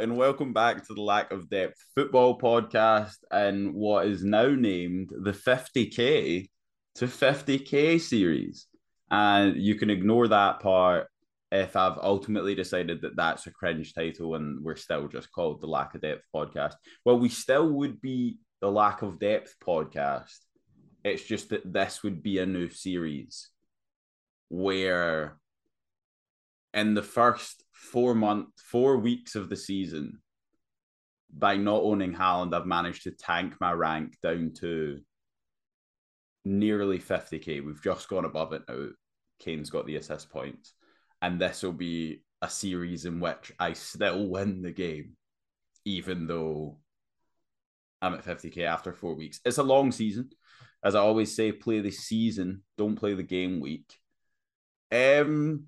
and welcome back to the Lack of Depth Football Podcast and what is now named the 50k to 50k series. And you can ignore that part if I've ultimately decided that that's a cringe title and we're still just called the Lack of Depth Podcast. Well, we still would be the Lack of Depth Podcast. It's just that this would be a new series where in the first four month, four weeks of the season, by not owning Haaland, I've managed to tank my rank down to nearly 50k. We've just gone above it now. Kane's got the assist points. And this will be a series in which I still win the game, even though I'm at 50k after four weeks. It's a long season. As I always say, play the season, don't play the game week. Um,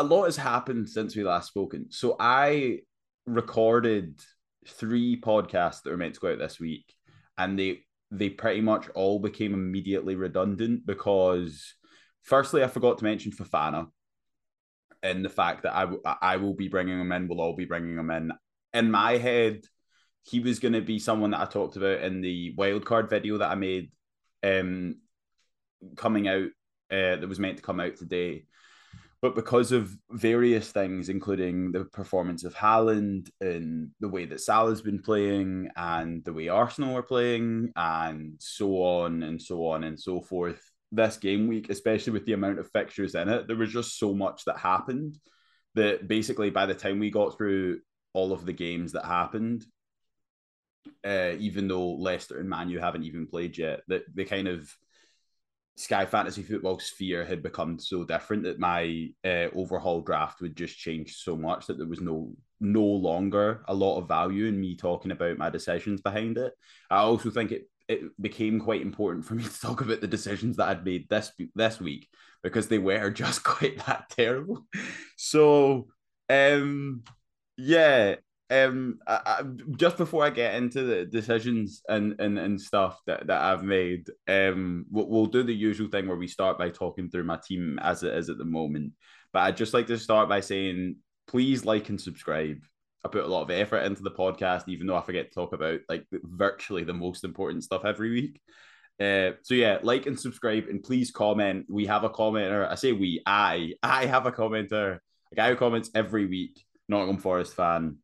a lot has happened since we last spoken. So I recorded three podcasts that were meant to go out this week, and they they pretty much all became immediately redundant because, firstly, I forgot to mention Fofana, and the fact that I I will be bringing him in, we'll all be bringing him in. In my head, he was going to be someone that I talked about in the wildcard video that I made, um, coming out uh, that was meant to come out today but because of various things, including the performance of Haaland and the way that Salah's been playing and the way Arsenal are playing and so on and so on and so forth, this game week, especially with the amount of fixtures in it, there was just so much that happened that basically by the time we got through all of the games that happened, uh, even though Leicester and Man U haven't even played yet, that they kind of Sky Fantasy Football sphere had become so different that my uh, overhaul draft would just change so much that there was no no longer a lot of value in me talking about my decisions behind it. I also think it it became quite important for me to talk about the decisions that I'd made this this week because they were just quite that terrible. So um yeah, um I, I, just before I get into the decisions and and, and stuff that, that I've made, um we'll, we'll do the usual thing where we start by talking through my team as it is at the moment. But I'd just like to start by saying please like and subscribe. I put a lot of effort into the podcast, even though I forget to talk about like virtually the most important stuff every week. Uh, so yeah, like and subscribe, and please comment. We have a commenter. I say we. I I have a commenter. A guy who comments every week. Nottingham Forest fan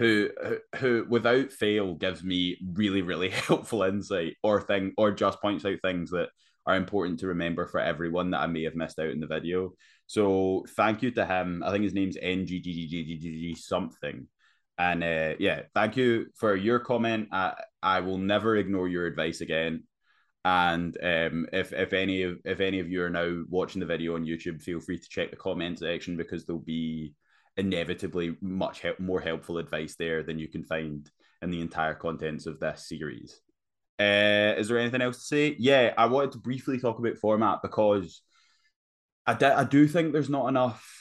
who who without fail gives me really really helpful insight or thing or just points out things that are important to remember for everyone that I may have missed out in the video. So thank you to him. I think his name's NGGGGGG something. And uh, yeah, thank you for your comment. I, I will never ignore your advice again. And um, if if any of if any of you are now watching the video on YouTube, feel free to check the comment section because there'll be inevitably much more helpful advice there than you can find in the entire contents of this series. Uh, is there anything else to say? Yeah, I wanted to briefly talk about format because I, d- I do think there's not enough.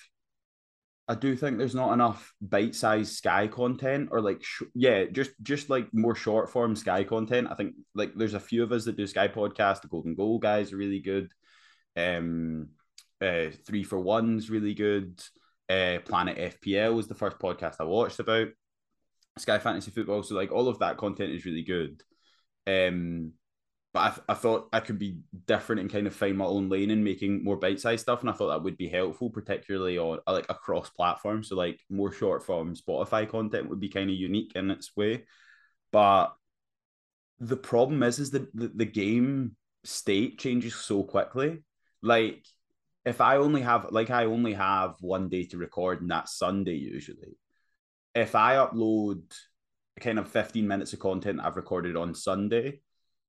I do think there's not enough bite-sized Sky content or like sh- yeah, just just like more short form Sky content. I think like there's a few of us that do Sky podcast. The Golden Goal guys are really good. Um, uh, three for one's really good uh, Planet FPL was the first podcast I watched about Sky Fantasy Football. So like all of that content is really good. Um, but I, th- I thought I could be different and kind of find my own lane and making more bite-sized stuff, and I thought that would be helpful, particularly on like across platforms. So like more short form Spotify content would be kind of unique in its way. But the problem is, is that the, the game state changes so quickly. Like if I only have like I only have one day to record, and that's Sunday usually. If I upload kind of 15 minutes of content I've recorded on Sunday,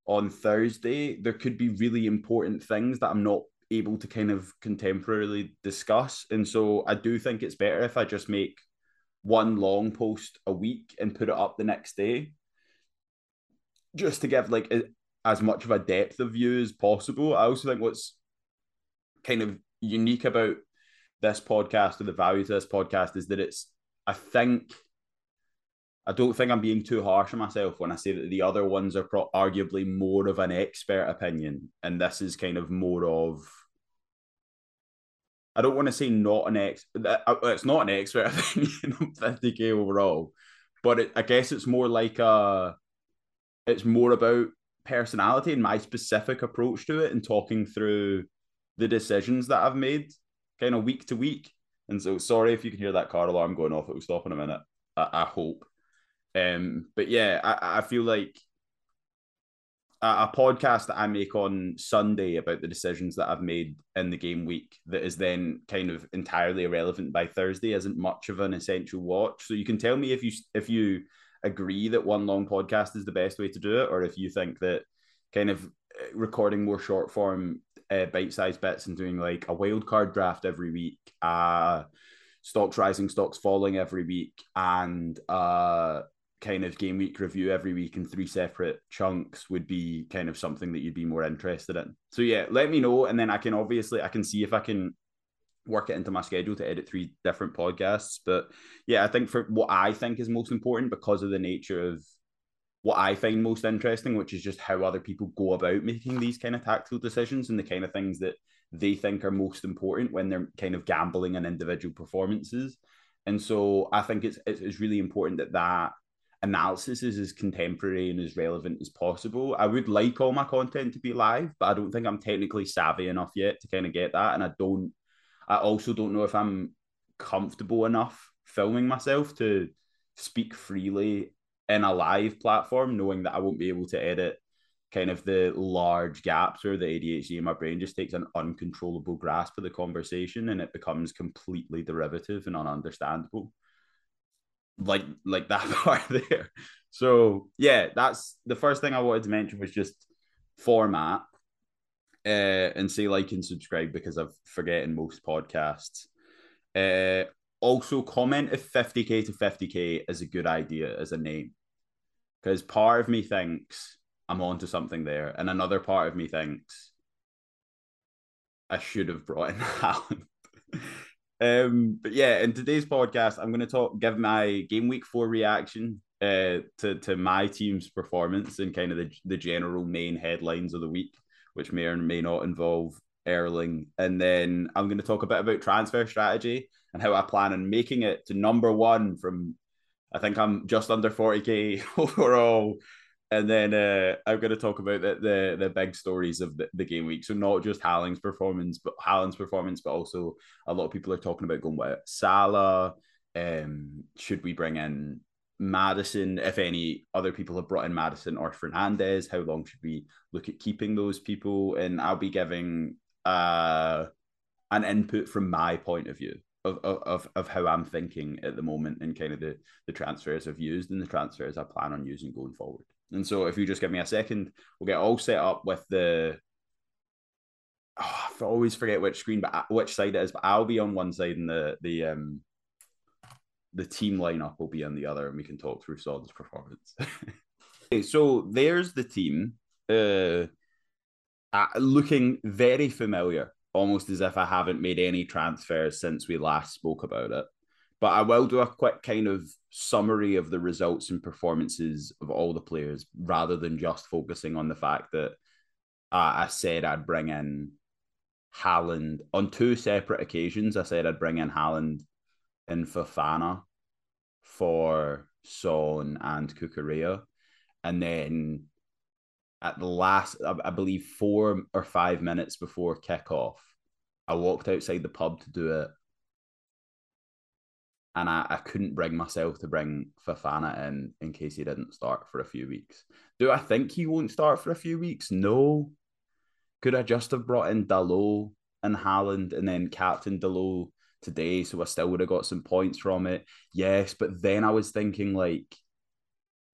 on Thursday, there could be really important things that I'm not able to kind of contemporarily discuss. And so I do think it's better if I just make one long post a week and put it up the next day. Just to give like a, as much of a depth of view as possible. I also think what's kind of unique about this podcast or the value to this podcast is that it's I think I don't think I'm being too harsh on myself when I say that the other ones are pro- arguably more of an expert opinion, and this is kind of more of I don't want to say not an ex. Uh, it's not an expert opinion on 50k overall, but it, I guess it's more like a. It's more about personality and my specific approach to it, and talking through the decisions that I've made, kind of week to week. And so, sorry if you can hear that car alarm going off. It will stop in a minute. I, I hope. Um, but yeah, I, I feel like a, podcast that I make on Sunday about the decisions that I've made in the game week that is then kind of entirely irrelevant by Thursday isn't much of an essential watch. So you can tell me if you if you agree that one long podcast is the best way to do it, or if you think that kind of uh, recording more short form uh, bite sized bits and doing like a wild card draft every week, uh, stocks rising, stocks falling every week, and uh, kind of game week review every week in three separate chunks would be kind of something that you'd be more interested in. So yeah, let me know, and then I can obviously I can see if I can work it into my schedule to edit three different podcasts. But yeah, I think for what I think is most important because of the nature of what I find most interesting, which is just how other people go about making these kind of tactical decisions and the kind of things that they think are most important when they're kind of gambling on individual performances. And so I think it's it's really important that that analysis is as contemporary and as relevant as possible. I would like all my content to be live, but I don't think I'm technically savvy enough yet to kind of get that. And I don't, I also don't know if I'm comfortable enough filming myself to speak freely in a live platform, knowing that I won't be able to edit kind of the large gaps where the ADHD in my brain just takes an uncontrollable grasp of the conversation and it becomes completely derivative and ununderstandable like like that part there. So yeah, that's the first thing I wanted to mention was just format. Uh, and say like and subscribe because I've forgetting most podcasts. Uh, also comment if 50k to 50k is a good idea as a name. Because part of me thinks I'm onto something there, and another part of me thinks I should have brought in Haaland. Um, but yeah, in today's podcast, I'm going to talk, give my game week four reaction uh, to to my team's performance and kind of the the general main headlines of the week, which may or may not involve Erling, and then I'm going to talk a bit about transfer strategy and how I plan on making it to number one from. I think I'm just under 40k overall and then uh, I'm going to talk about the, the, the big stories of the, the game week. So not just Haaland's performance, but Haaland's performance, but also a lot of people are talking about going with Salah. Um, should we bring in Maddison? If any other people have brought in Maddison or Fernandez, how long should we look at keeping those people? And I'll be giving uh, an input from my point of view. Of, of, of how I'm thinking at the moment and kind of the, the transfers I've used and the transfers I plan on using going forward. And so if you just give me a second, we'll get all set up with the. Oh, I always forget which screen, but uh, which side it is. But I'll be on one side, and the the um the team lineup will be on the other, and we can talk through Son's performance. okay, so there's the team, uh, uh, looking very familiar, almost as if I haven't made any transfers since we last spoke about it. But I will do a quick kind of summary of the results and performances of all the players rather than just focusing on the fact that uh, I said I'd bring in Haaland on two separate occasions. I said I'd bring in Haaland and Fofana for Son and Cucurella. And then at the last, I believe, four or five minutes before kickoff, I walked outside the pub to do it and I, I couldn't bring myself to bring Fofana in in case he didn't start for a few weeks. Do I think he won't start for a few weeks? No. Could I just have brought in Dalot and Haaland and then captain Dalot today so I still would have got some points from it? Yes, but then I was thinking like,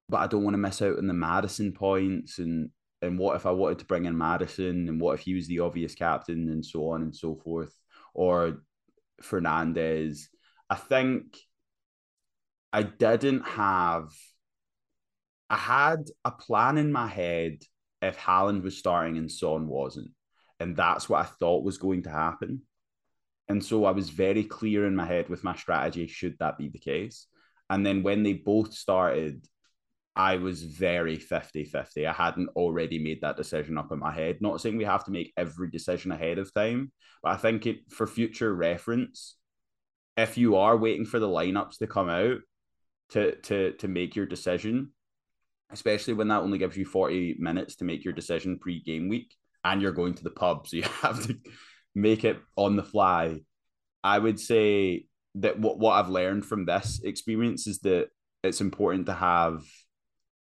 but I don't want to miss out on the Maddison points and and what if I wanted to bring in Maddison and what if he was the obvious captain and so on and so forth or Fernandez. I think I didn't have. I had a plan in my head if Haaland was starting and Son wasn't, and that's what I thought was going to happen. And so I was very clear in my head with my strategy should that be the case. And then when they both started, I was very 50 50. I hadn't already made that decision up in my head. Not saying we have to make every decision ahead of time, but I think it for future reference, if you are waiting for the lineups to come out to to to make your decision, especially when that only gives you 40 minutes to make your decision pre-game week and you're going to the pub, so you have to make it on the fly. I would say that what, what I've learned from this experience is that it's important to have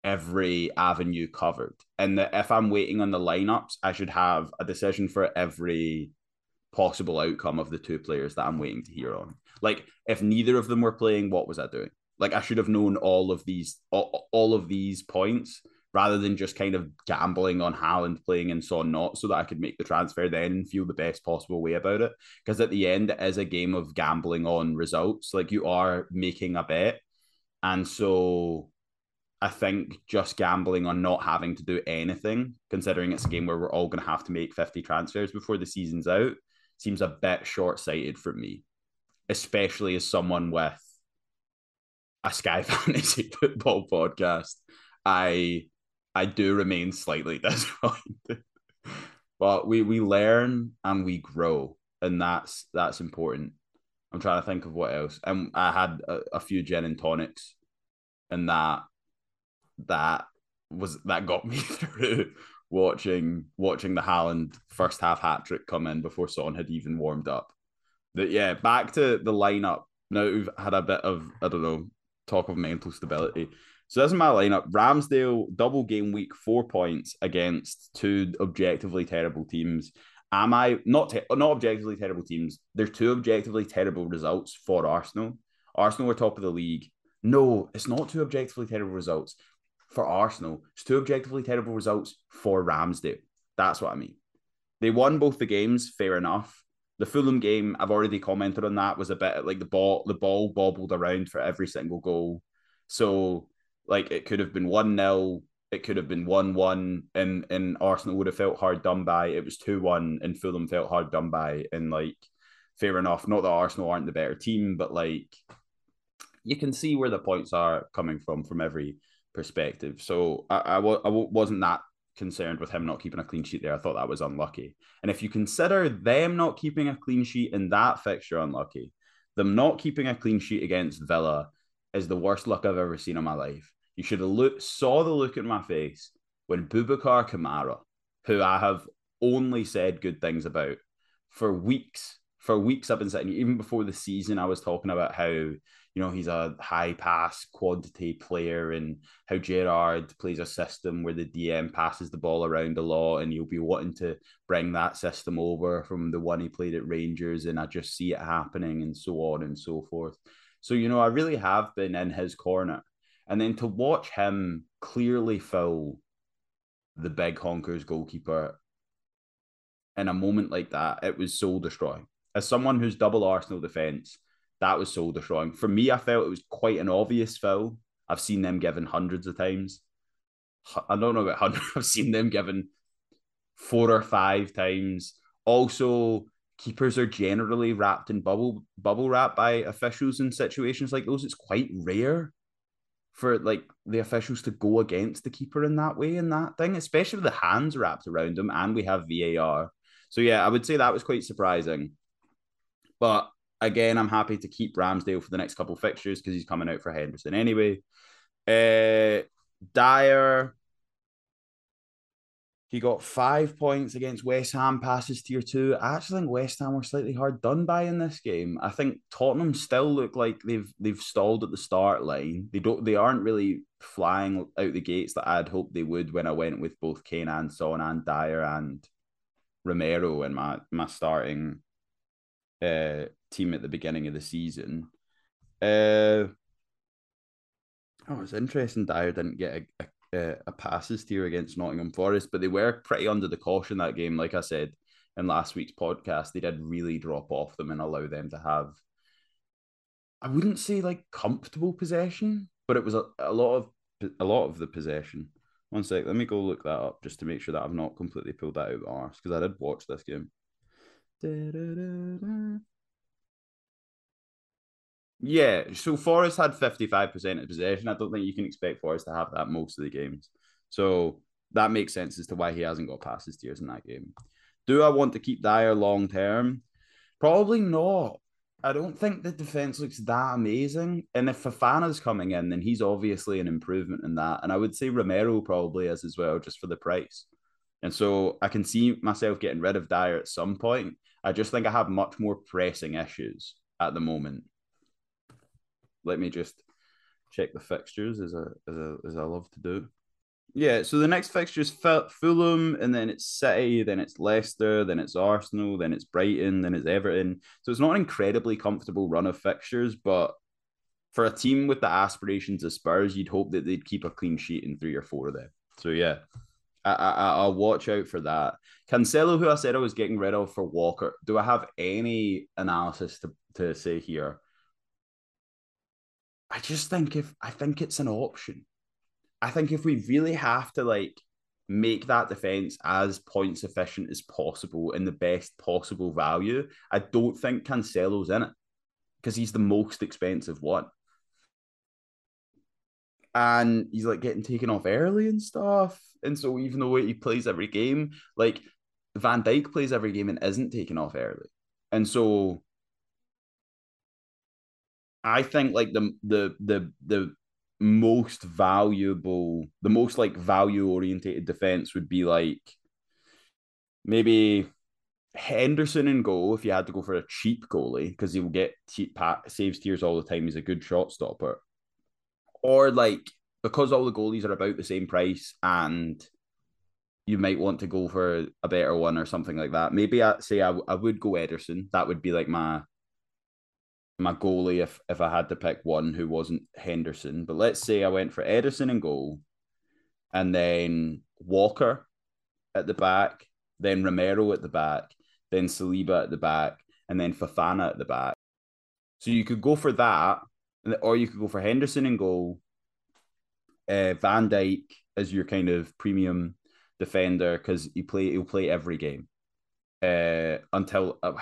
every avenue covered. And that if I'm waiting on the lineups, I should have a decision for every possible outcome of the two players that I'm waiting to hear on. Like if neither of them were playing, what was I doing? Like I should have known all of these all, all of these points rather than just kind of gambling on Haaland playing and Son not so that I could make the transfer then and feel the best possible way about it. Because at the end, it is a game of gambling on results. Like you are making a bet. And so I think just gambling on not having to do anything, considering it's a game where we're all going to have to make 50 transfers before the season's out, seems a bit short sighted for me, especially as someone with a Sky Fantasy Football podcast. I I do remain slightly disappointed. but we we learn and we grow, and that's that's important. I'm trying to think of what else. And I had a, a few gin and tonics, and that that was that got me through watching watching the Haaland first half hat trick come in before Son had even warmed up. That yeah, back to the lineup. Now we've had a bit of I don't know talk of mental stability. So this is my lineup. Ramsdale double game week, four points against two objectively terrible teams. Am I not te- not objectively terrible teams? There's two objectively terrible results for Arsenal. Arsenal were top of the league. No, it's not two objectively terrible results for Arsenal. It's two objectively terrible results for Ramsdale. That's what I mean. They won both the games, fair enough. The Fulham game, I've already commented on that, was a bit like the ball, the ball bobbled around for every single goal. So like it could have been one 0 it could have been one one, and and Arsenal would have felt hard done by. It was two one, and Fulham felt hard done by. And like, fair enough. Not that Arsenal aren't the better team, but like, you can see where the points are coming from from every perspective. So I, I, I wasn't that concerned with him not keeping a clean sheet there. I thought that was unlucky. And if you consider them not keeping a clean sheet in that fixture unlucky, them not keeping a clean sheet against Villa is the worst luck I've ever seen in my life. You should have looked, saw the look in my face when Boubacar Kamara, who I have only said good things about for weeks, for weeks I've been sitting, even before the season, I was talking about how you know, he's a high pass quantity player and how Gerrard plays a system where the DM passes the ball around a lot and you'll be wanting to bring that system over from the one he played at Rangers and I just see it happening and so on and so forth. So, you know, I really have been in his corner. And then to watch him clearly foul the big honkers goalkeeper in a moment like that, it was soul destroying. As someone who's double Arsenal defence, that was soul destroying. For me, I felt it was quite an obvious foul. I've seen them given hundreds of times. I don't know about hundred. I've seen them given four or five times. Also, keepers are generally wrapped in bubble bubble wrap by officials in situations like those. It's quite rare for like the officials to go against the keeper in that way in that thing, especially with the hands wrapped around them, and we have VAR. So yeah, I would say that was quite surprising. But again, I'm happy to keep Ramsdale for the next couple fixtures because he's coming out for Henderson anyway. Uh, Dier, he got five points against West Ham passes tier two. I actually think West Ham were slightly hard done by in this game. I think Tottenham still look like they've they've stalled at the start line. They don't they aren't really flying out the gates that I'd hoped they would when I went with both Kane and Son and Dier and Romero in my my starting uh, team at the beginning of the season. Uh, oh, it's interesting. Dier didn't get a, a, a passes tier against Nottingham Forest, but they were pretty under the caution that game. Like I said in last week's podcast, they did really drop off them and allow them to have. I wouldn't say like comfortable possession, but it was a, a lot of a lot of the possession. One sec, let me go look that up just to make sure that I've not completely pulled that out of arse because I did watch this game. Da, da, da, Yeah, so Forest had 55% of possession. I don't think you can expect Forest to have that most of the games. So that makes sense as to why he hasn't got passes tiers in that game. Do I want to keep Dier long term? Probably not. I don't think the defense looks that amazing. And if Fofana's coming in, then he's obviously an improvement in that. And I would say Romero probably is as well, just for the price. And so I can see myself getting rid of Dier at some point. I just think I have much more pressing issues at the moment let me just check the fixtures as I as I, as I love to do. Yeah, so the next fixture is Fulham, and then it's City, then it's Leicester, then it's Arsenal, then it's Brighton, then it's Everton. So it's not an incredibly comfortable run of fixtures, but for a team with the aspirations of Spurs, you'd hope that they'd keep a clean sheet in three or four of them. So yeah, I, I I'll watch out for that. Cancelo, who I said I was getting rid of for Walker, do I have any analysis to, to say here? I just think if I think it's an option. I think if we really have to like make that defense as points efficient as possible and the best possible value, I don't think Cancelo's in it because he's the most expensive one. And he's like getting taken off early and stuff. And so even though he plays every game, like Van Dijk plays every game and isn't taken off early. And so I think like the the the the most valuable, the most like value orientated defense would be like maybe Henderson and goal if you had to go for a cheap goalie because he will get cheap saves tiers all the time. He's a good shot stopper, or like because all the goalies are about the same price and you might want to go for a better one or something like that. Maybe I say I, I would go Ederson. That would be like my my goalie if if I had to pick one who wasn't Henderson. But let's say I went for Ederson in goal, and then Walker at the back, then Romero at the back, then Saliba at the back, and then Fofana at the back. So you could go for that, or you could go for Henderson in goal, uh, Van Dijk as your kind of premium defender because he play he'll play every game uh, until. Uh,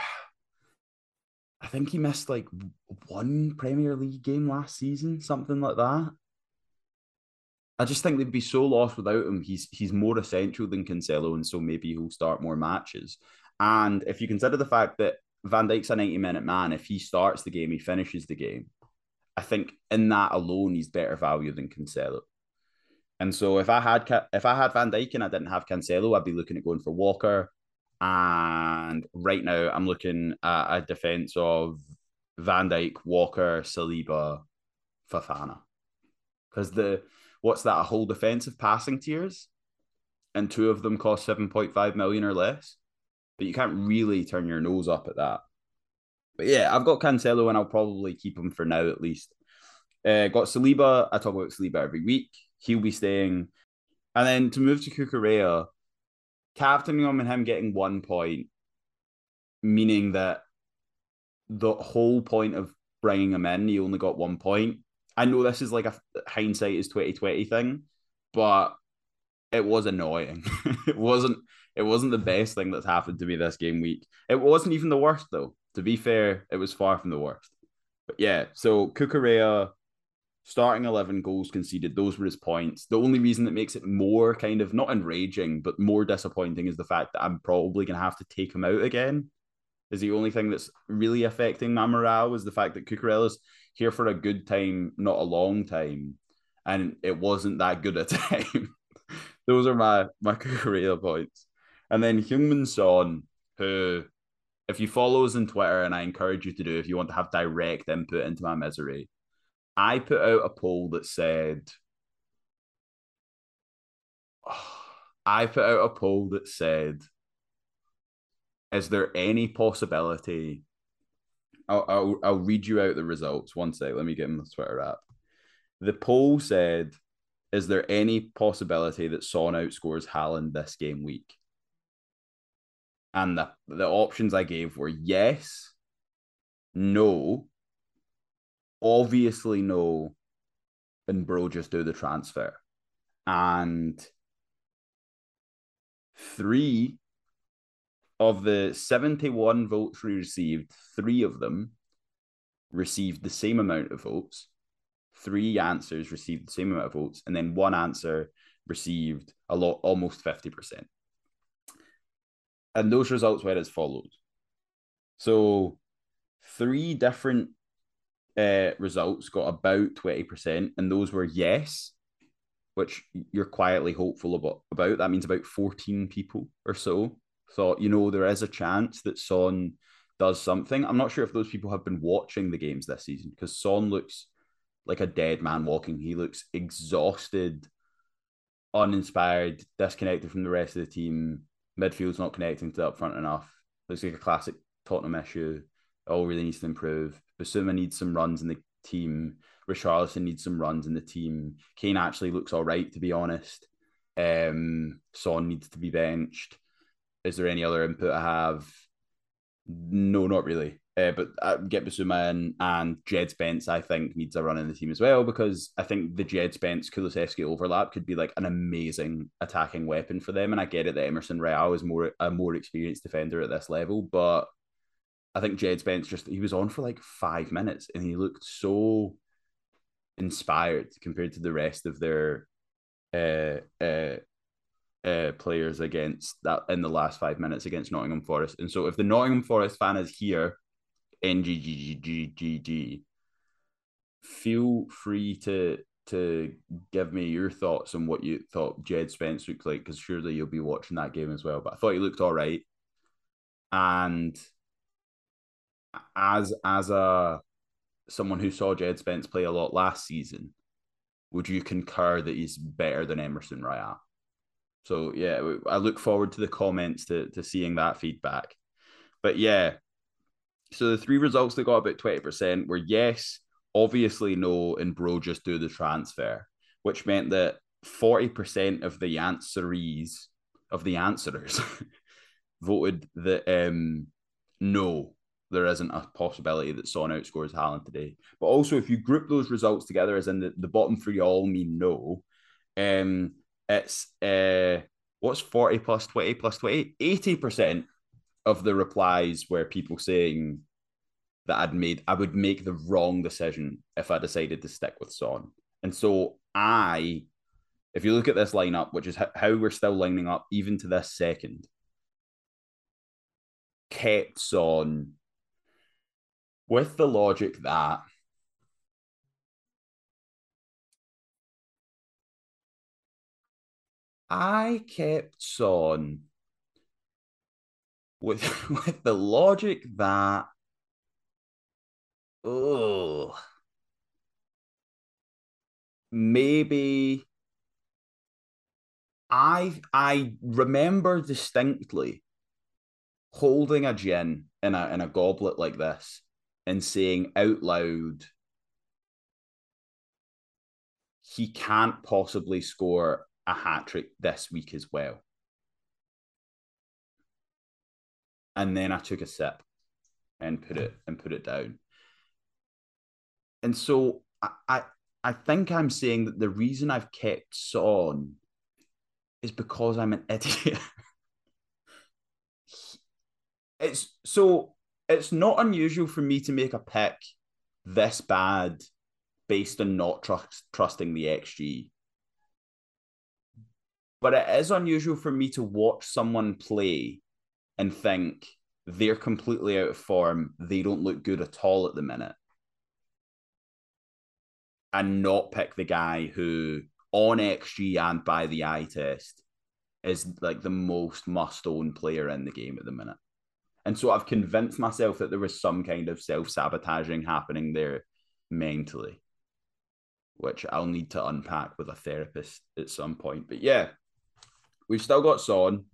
I think he missed like one Premier League game last season, something like that. I just think they'd be so lost without him. He's he's more essential than Cancelo, and so maybe he'll start more matches. And if you consider the fact that Van Dijk's a 90 minute man, if he starts the game, he finishes the game. I think in that alone, he's better value than Cancelo. And so if I had if I had Van Dijk and I didn't have Cancelo, I'd be looking at going for Walker, and right now, I'm looking at a defense of Van Dijk, Walker, Saliba, Fofana. Because the what's that? A whole defensive passing tiers, and two of them cost seven point five million or less. But you can't really turn your nose up at that. But yeah, I've got Cancelo, and I'll probably keep him for now at least. Uh, got Saliba. I talk about Saliba every week. He'll be staying. And then to move to Cucurella, captaining him and him getting one point, meaning that the whole point of bringing him in, he only got one point. I know this is like a hindsight is twenty twenty thing, but it was annoying. it wasn't. It wasn't the best thing that's happened to me this game week. It wasn't even the worst though. To be fair, it was far from the worst. But yeah, so Cucurella starting 11 goals conceded those were his points. The only reason that makes it more kind of not enraging but more disappointing is the fact that i'm probably going to have to take him out again. Is the only thing that's really affecting my morale is the fact that Cucurella's here for a good time not a long time. And it wasn't that good a time. Those are my my Cucurella points. And then Heung-min Son who if you follow us on Twitter and I encourage you to do if you want to have direct input into my misery I put out a poll that said, I put out a poll that said, is there any possibility? I'll, I'll, I'll read you out the results. One sec. Let me get in the Twitter app. The poll said, is there any possibility that Son outscores Haaland this game week? And the, the options I gave were yes, no, obviously no, and bro just do the transfer. And three of the 71 votes we received, three of them received the same amount of votes. Three answers received the same amount of votes, and then one answer received a lot, almost 50%. And those results were as follows. So three different uh, results got about 20%, and those were yes, which you're quietly hopeful about, about. That means about 14 people or so thought, you know, there is a chance that Son does something. I'm not sure if those people have been watching the games this season because Son looks like a dead man walking. He looks exhausted, uninspired, disconnected from the rest of the team. Midfield's not connecting to the up front enough. Looks like a classic Tottenham issue. All really needs to improve. Bissouma needs some runs in the team. Richarlison needs some runs in the team. Kane actually looks all right, to be honest. Um, Son needs to be benched. Is there any other input I have? No, not really. Uh, but uh, get Bissouma in and Jed Spence, I think, needs a run in the team as well because I think the Jed Spence Kulusevski overlap could be like an amazing attacking weapon for them. And I get it that Emerson Royal is more a more experienced defender at this level, but I think Jed Spence just he was on for like five minutes and he looked so inspired compared to the rest of their uh, uh, uh, players against that in the last five minutes against Nottingham Forest. And so if the Nottingham Forest fan is here, NGGGGG, feel free to to give me your thoughts on what you thought Jed Spence looked like, because surely you'll be watching that game as well. But I thought he looked all right. And as as a someone who saw Jed Spence play a lot last season, would you concur that he's better than Emerson Royal? So yeah, I look forward to the comments to to seeing that feedback. But yeah, so the three results that got about twenty percent were yes, obviously no, and bro just do the transfer, which meant that forty percent of the answerees of the answerers voted that um no, there isn't a possibility that Son outscores Haaland today. But also, if you group those results together, as in the, the bottom three all mean no, um, it's uh, what's 40 plus 20 plus 20? 80% of the replies were people saying that I'd made, I would make the wrong decision if I decided to stick with Son. And so I, if you look at this lineup, which is how we're still lining up even to this second, kept Son with the logic that I kept on with with the logic that oh maybe I I remember distinctly holding a gin in a in a goblet like this and saying out loud, he can't possibly score a hat trick this week as well. And then I took a sip and put it and put it down. And so I, I, I think I'm saying that the reason I've kept Son is because I'm an idiot. it's so it's not unusual for me to make a pick this bad based on not trust, trusting the XG. But it is unusual for me to watch someone play and think they're completely out of form. They don't look good at all at the minute. And not pick the guy who, on XG and by the eye test, is like the most must own player in the game at the minute. And so I've convinced myself that there was some kind of self sabotaging happening there mentally, which I'll need to unpack with a therapist at some point. But yeah, we've still got Son.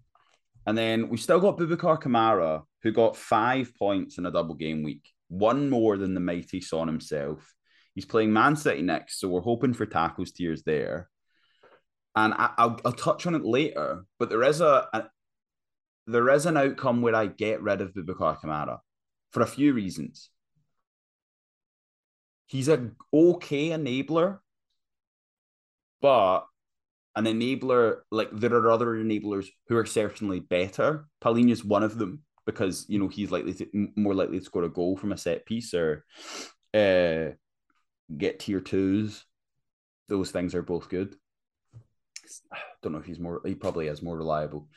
And then we've still got Boubacar Kamara, who got five points in a double game week, one more than the mighty Son himself. He's playing Man City next, so we're hoping for tackles tiers there. And I, will I'll touch on it later, but there is a, a, there is an outcome where I get rid of Boubacar Kamara for a few reasons. He's an okay enabler, but an enabler, like there are other enablers who are certainly better. is one of them because you know he's likely to more likely to score a goal from a set piece or Uh, get tier twos. Those things are both good. I don't know if he's more. He probably is more reliable.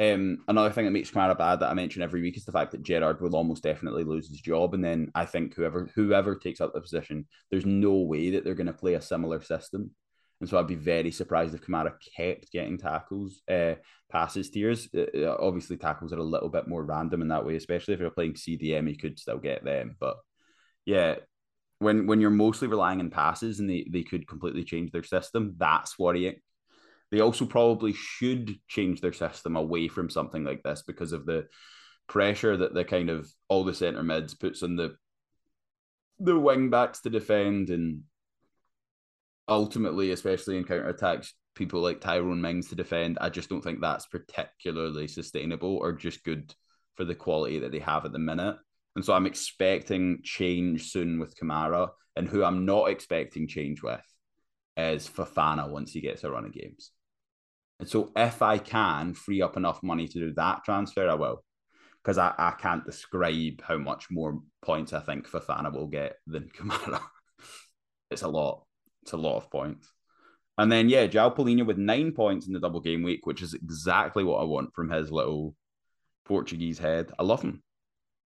Um, another thing that makes Kamara bad that I mention every week is the fact that Gerrard will almost definitely lose his job, and then I think whoever whoever takes up the position, there's no way that they're going to play a similar system, and so I'd be very surprised if Kamara kept getting tackles, uh, passes tiers. Uh, uh obviously, tackles are a little bit more random in that way, especially if you're playing CDM, you could still get them, but yeah. When, when you're mostly relying on passes and they, they could completely change their system, that's worrying they also probably should change their system away from something like this because of the pressure that the kind of all the centre mids puts on the the wing backs to defend and ultimately, especially in counter attacks, people like Tyrone Mings to defend. I just don't think that's particularly sustainable or just good for the quality that they have at the minute. And so I'm expecting change soon with Kamara, and who I'm not expecting change with is Fofana once he gets a run of games. And so if I can free up enough money to do that transfer, I will. Because I, I can't describe how much more points I think Fofana will get than Kamara. it's a lot. It's a lot of points. And then yeah, João Palhinha with nine points in the double game week, which is exactly what I want from his little Portuguese head. I love him.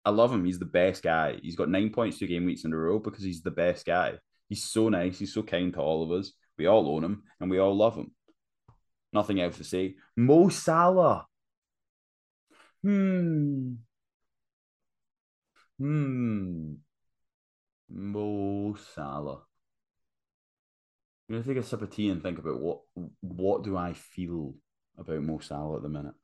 I love him. He's the best guy. He's got nine points two game weeks in a row because he's the best guy. He's so nice. He's so kind to all of us. We all own him and we all love him. Nothing else to say. Mo Salah. Hmm. Hmm. Mo Salah. I'm gonna take a sip of tea and think about what what do I feel about Mo Salah at the minute.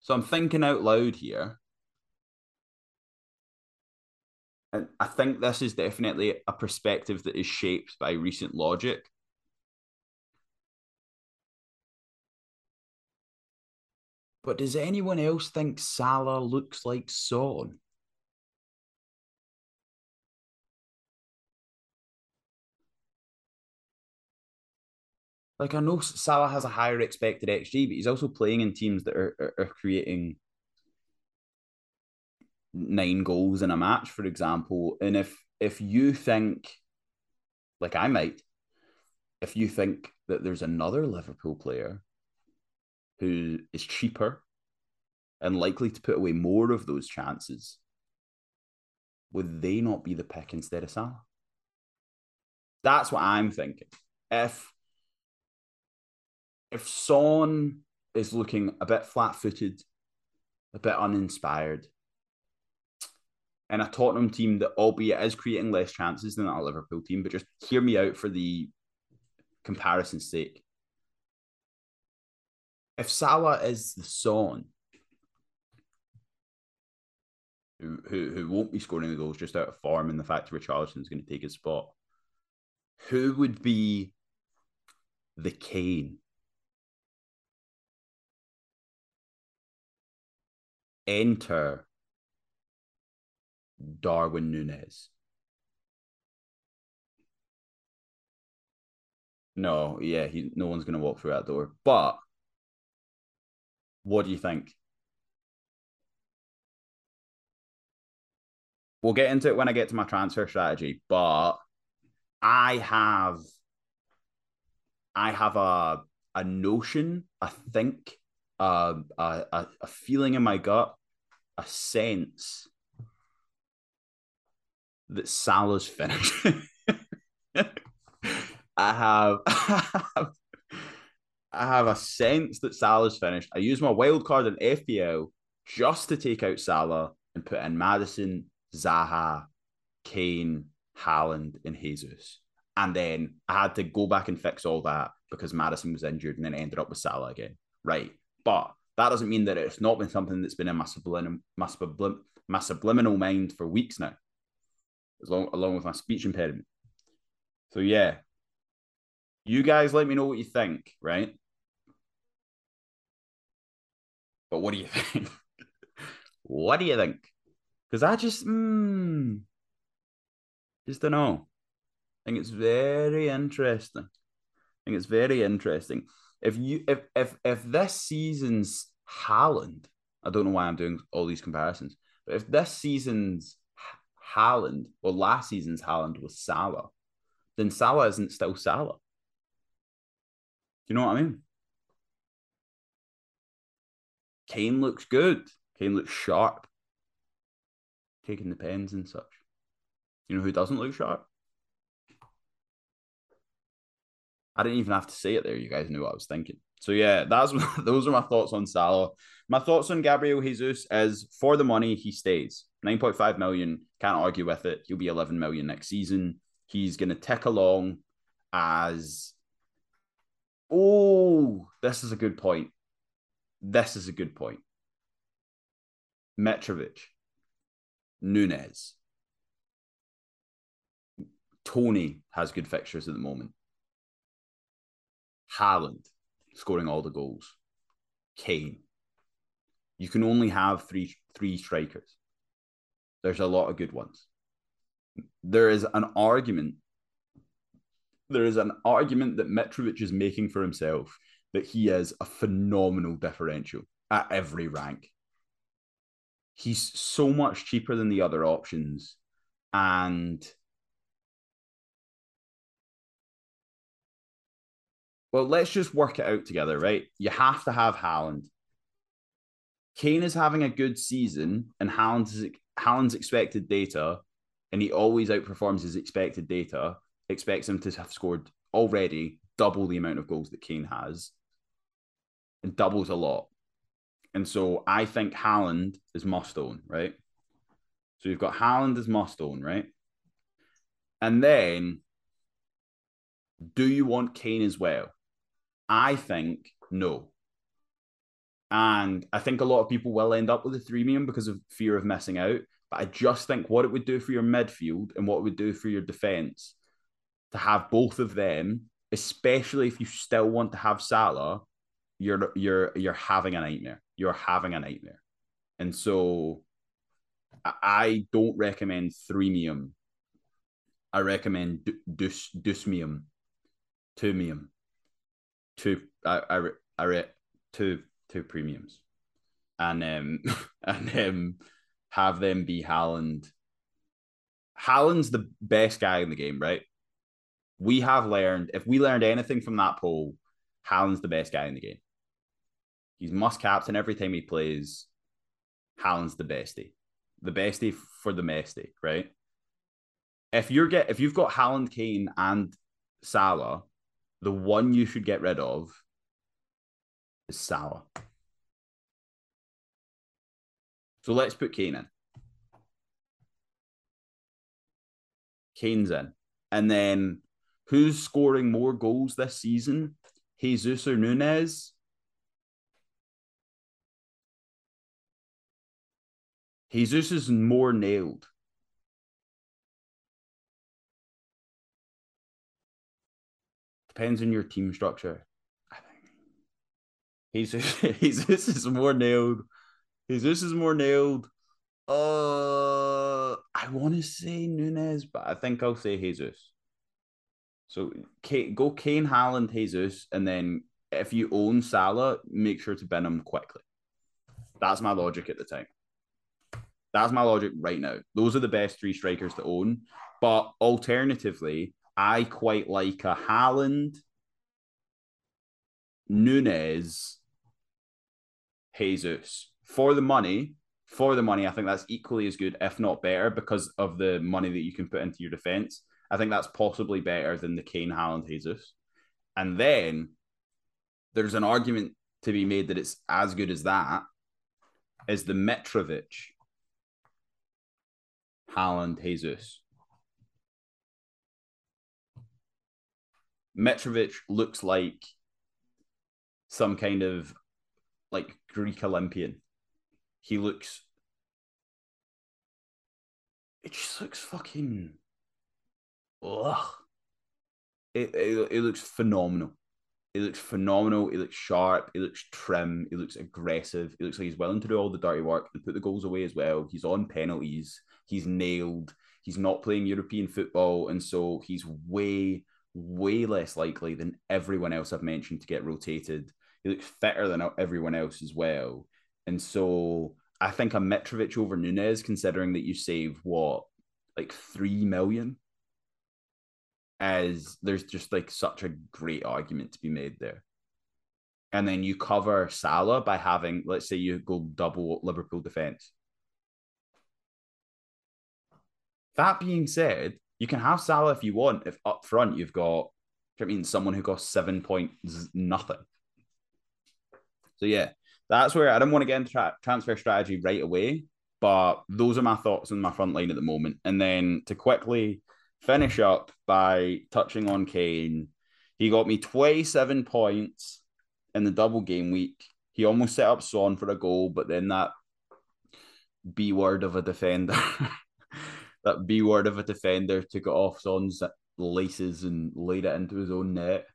So I'm thinking out loud here. And I think this is definitely a perspective that is shaped by recent logic. But does anyone else think Salah looks like Son? Like I know Salah has a higher expected XG, but he's also playing in teams that are, are, are creating nine goals in a match, for example. And if if you think, like I might, if you think that there's another Liverpool player who is cheaper and likely to put away more of those chances, would they not be the pick instead of Salah? That's what I'm thinking. If if Son is looking a bit flat footed, a bit uninspired, and a Tottenham team that, albeit is creating less chances than that Liverpool team, but just hear me out for the comparison's sake. If Salah is the Son, who, who, who won't be scoring the goals just out of form and the fact is going to take his spot, who would be the Kane? Enter Darwin Nunez. No, yeah, he no one's gonna walk through that door. But what do you think? We'll get into it when I get to my transfer strategy, but I have I have a a notion, I think, uh, a, a feeling in my gut, a sense that Salah's finished. I have, I have a sense that Salah's finished. I use my wild card in FPL just to take out Salah and put in Maddison, Zaha, Kane, Haaland, and Jesus. And then I had to go back and fix all that because Maddison was injured and then ended up with Salah again. Right. But that doesn't mean that it's not been something that's been in my, sublim- my, sublim- my subliminal mind for weeks now along, along with my speech impairment. So yeah, you guys let me know what you think, right? But what do you think? what do you think? Because I just, mm, just don't know. I think it's very interesting. I think it's very interesting. If you if if if this season's Haaland, I don't know why I'm doing all these comparisons, but if this season's Haaland or last season's Haaland was Salah, then Salah isn't still Salah. Do you know what I mean? Kane looks good. Kane looks sharp. Taking the pens and such. You know who doesn't look sharp? I didn't even have to say it there. You guys knew what I was thinking. So yeah, that's those are my thoughts on Salah. My thoughts on Gabriel Jesus is for the money he stays. 9.5 million, can't argue with it. He'll be 11 million next season. He's going to tick along as Oh, this is a good point. This is a good point. Mitrovic, Nunez, Tony has good fixtures at the moment. Haaland scoring all the goals. Kane. You can only have three three strikers. There's a lot of good ones. There is an argument. There is an argument that Mitrovic is making for himself that he is a phenomenal differential at every rank. He's so much cheaper than the other options. And well, let's just work it out together, right? You have to have Haaland. Kane is having a good season, and Haaland's, Haaland's expected data, and he always outperforms his expected data, expects him to have scored already double the amount of goals that Kane has, and doubles a lot. And so I think Haaland is must own, right? So you've got Haaland as must own, right? And then do you want Kane as well? I think no. And I think a lot of people will end up with a threemium because of fear of missing out. But I just think what it would do for your midfield and what it would do for your defense to have both of them, especially if you still want to have Salah, you're you're you're having a nightmare. You're having a nightmare. And so I don't recommend threemium. I recommend dus dusmium, tumium two I I, I read two two premiums, and um and um have them be Haaland. Haaland's the best guy in the game, right? We have learned if we learned anything from that poll, Haaland's the best guy in the game. He's must captain every time he plays. Haaland's the bestie, the bestie for the mestie, right? If you're get if you've got Haaland, Kane, and Salah, the one you should get rid of is. So let's put Kane in. Kane's in. And then who's scoring more goals this season? Jesus or Nunez? Jesus is more nailed. Depends on your team structure. Think Jesus, Jesus is more nailed. Jesus is more nailed. Uh, I want to say Nunez, but I think I'll say Jesus. So go Kane, Haaland, Jesus, and then if you own Salah, make sure to bin him quickly. That's my logic at the time. That's my logic right now. Those are the best three strikers to own. But alternatively, I quite like a Haaland, Nunez, Jesus. For the money, for the money, I think that's equally as good, if not better, because of the money that you can put into your defense. I think that's possibly better than the Kane, Haaland, Jesus. And then there's an argument to be made that it's as good as that as the Mitrovic, Haaland, Jesus. Mitrovic looks like some kind of like Greek Olympian. He looks. It just looks fucking. Ugh. It, it, it looks phenomenal. It looks phenomenal. It looks sharp. It looks trim. It looks aggressive. It looks like he's willing to do all the dirty work and put the goals away as well. He's on penalties. He's nailed. He's not playing European football. And so he's way way less likely than everyone else I've mentioned to get rotated. He looks fitter than everyone else as well. And so I think a Mitrovic over Nunez, considering that you save what, like three million, as there's just like such a great argument to be made there. And then you cover Salah by having, let's say you go double Liverpool defense. That being said, you can have Salah if you want. If up front you've got, I mean, someone who costs seven point nothing. So yeah, that's where I don't want to get into tra- transfer strategy right away, but those are my thoughts on my front line at the moment. And then to quickly finish up by touching on Kane, he got me 27 points in the double game week. He almost set up Son for a goal, but then that B word of a defender that B word of a defender took it off Son's laces and laid it into his own net.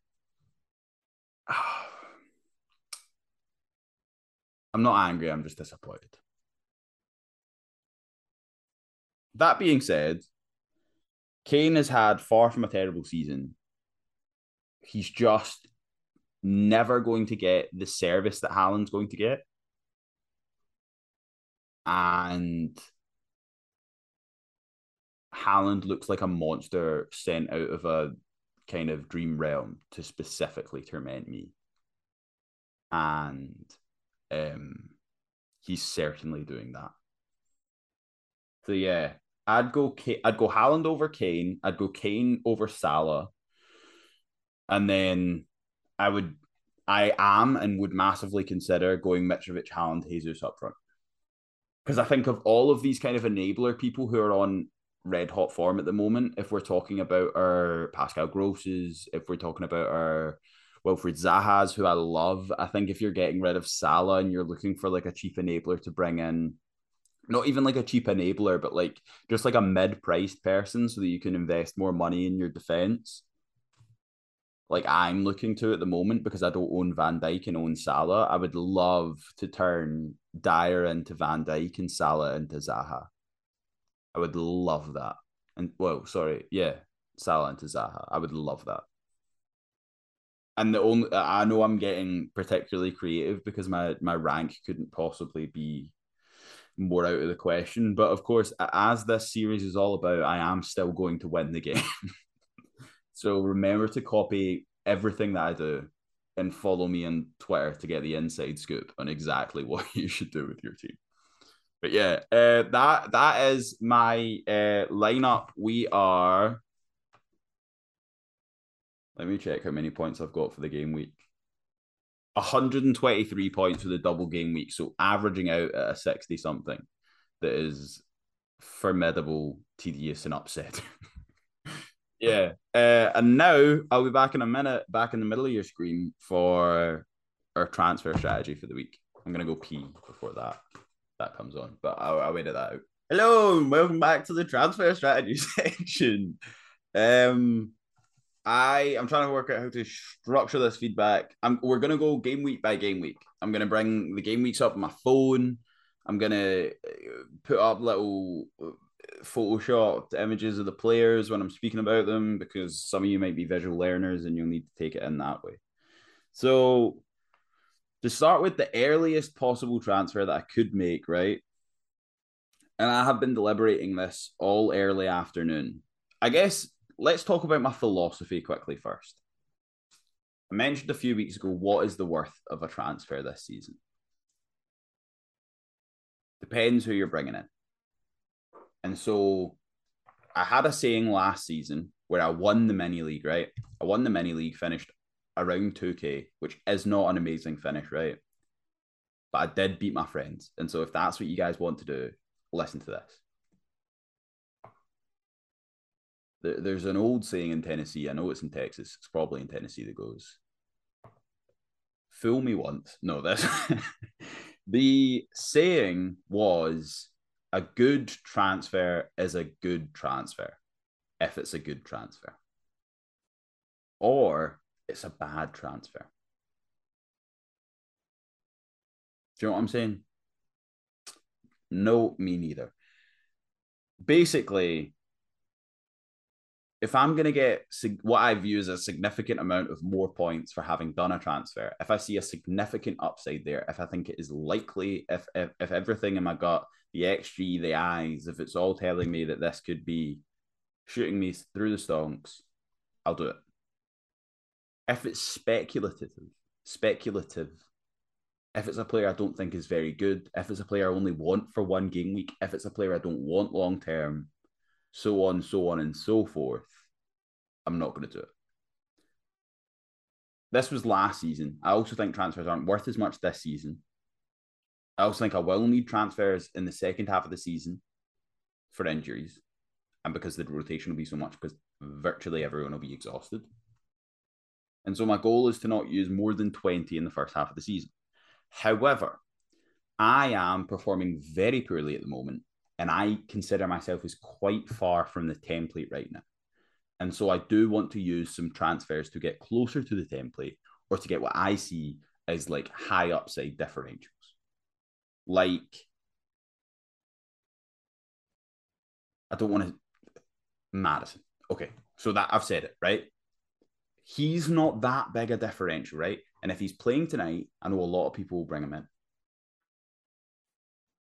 I'm not angry, I'm just disappointed. That being said, Kane has had far from a terrible season. He's just never going to get the service that Haaland's going to get. And Haaland looks like a monster sent out of a kind of dream realm to specifically torment me. And um he's certainly doing that. So yeah, I'd go I'd go Haaland over Kane, I'd go Kane over Salah. And then I would I am and would massively consider going Mitrovic, Haaland, Jesus up front. Because I think of all of these kind of enabler people who are on red hot form at the moment. If we're talking about our Pascal Grosses, if we're talking about our Wilfried Zaha's, who I love, I think if you're getting rid of Salah and you're looking for like a cheap enabler to bring in, not even like a cheap enabler, but like just like a mid-priced person so that you can invest more money in your defense. Like I'm looking to at the moment because I don't own Van Dijk and own Salah. I would love to turn Dier into Van Dijk and Salah into Zaha. I would love that. And well, sorry, yeah, Salah into Zaha. I would love that. And the only I know I'm getting particularly creative because my my rank couldn't possibly be more out of the question. But of course, as this series is all about, I am still going to win the game. so remember to copy everything that I do and follow me on Twitter to get the inside scoop on exactly what you should do with your team. But yeah, uh, that that is my uh, lineup. We are. Let me check how many points I've got for the game week. 123 points for the double game week, so averaging out at a 60 something. That is formidable, tedious, and upset. yeah. Uh, and now I'll be back in a minute, back in the middle of your screen for our transfer strategy for the week. I'm gonna go pee before that that comes on, but I'll, I'll edit that out. Hello, and welcome back to the transfer strategy section. Um, I I'm trying to work out how to structure this feedback. I'm we're gonna go game week by game week. I'm gonna bring the game weeks up on my phone. I'm gonna uh, put up little uh, photoshopped images of the players when I'm speaking about them because some of you might be visual learners and you'll need to take it in that way. So to start with the earliest possible transfer that I could make, right? And I have been deliberating this all early afternoon. I guess let's talk about my philosophy quickly first. I mentioned a few weeks ago what is the worth of a transfer this season? Depends who you're bringing in. And so I had a saying last season where I won the mini league, right? I won the mini league, finished around 2K, which is not an amazing finish, right? But I did beat my friends. And so if that's what you guys want to do, listen to this. There's an old saying in Tennessee. I know it's in Texas. It's probably in Tennessee that goes, "Fool me once." No, this. the saying was, "A good transfer is a good transfer, if it's a good transfer." Or it's a bad transfer. Do you know what I'm saying? No, me neither. Basically, if I'm going to get what I view as a significant amount of more points for having done a transfer, if I see a significant upside there, if I think it is likely, if if, if everything in my gut, the XG, the eyes, if it's all telling me that this could be shooting me through the stonks, I'll do it. If it's speculative, speculative, if it's a player I don't think is very good, if it's a player I only want for one game week, if it's a player I don't want long term, so on, so on, and so forth, I'm not going to do it. This was last season. I also think transfers aren't worth as much this season. I also think I will need transfers in the second half of the season for injuries and because the rotation will be so much because virtually everyone will be exhausted. And so my goal is to not use more than 20 in the first half of the season. However, I am performing very poorly at the moment and I consider myself as quite far from the template right now. And so I do want to use some transfers to get closer to the template or to get what I see as like high upside differentials. Like, I don't want to. Maddison. Okay. So that I've said it, right? He's not that big a differential, right? And if he's playing tonight, I know a lot of people will bring him in.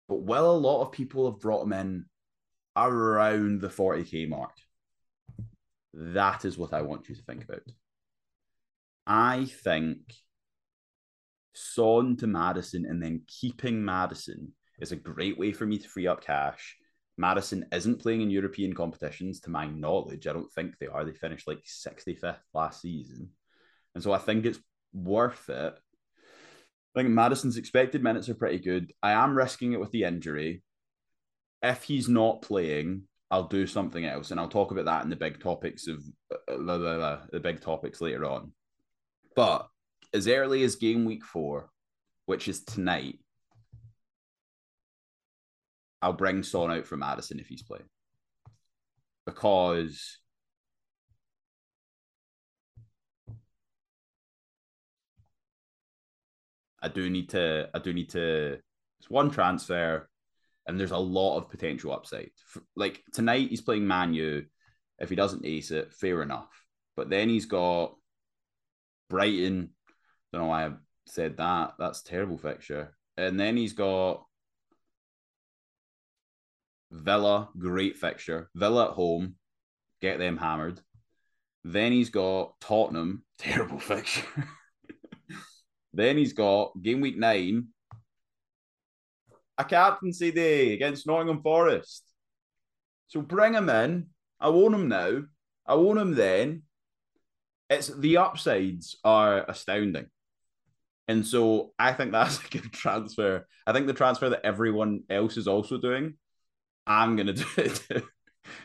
But will a lot of people have brought him in around the 40k mark? That is what I want you to think about. I think Son to Maddison and then keeping Maddison is a great way for me to free up cash. Maddison isn't playing in European competitions, to my knowledge. I don't think they are. They finished like 65th last season. And so I think it's worth it I think Maddison's expected minutes are pretty good. I am risking it with the injury. If he's not playing, I'll do something else, and I'll talk about that in the big topics of uh, blah, blah, blah, the big topics later on. But as early as game week four, which is tonight, I'll bring Son out for Maddison if he's playing because I do need to I do need to it's one transfer and there's a lot of potential upside. Like tonight he's playing Manu. If he doesn't ace it, fair enough. But then he's got Brighton. Don't know why I said that. That's terrible fixture. And then he's got Villa, great fixture. Villa at home, get them hammered. Then he's got Tottenham, terrible fixture. Then he's got game week nine, a captaincy day against Nottingham Forest. So bring him in. I want him now. I want him then. It's the upsides are astounding. And so I think that's a good transfer. I think the transfer that everyone else is also doing, I'm gonna do it.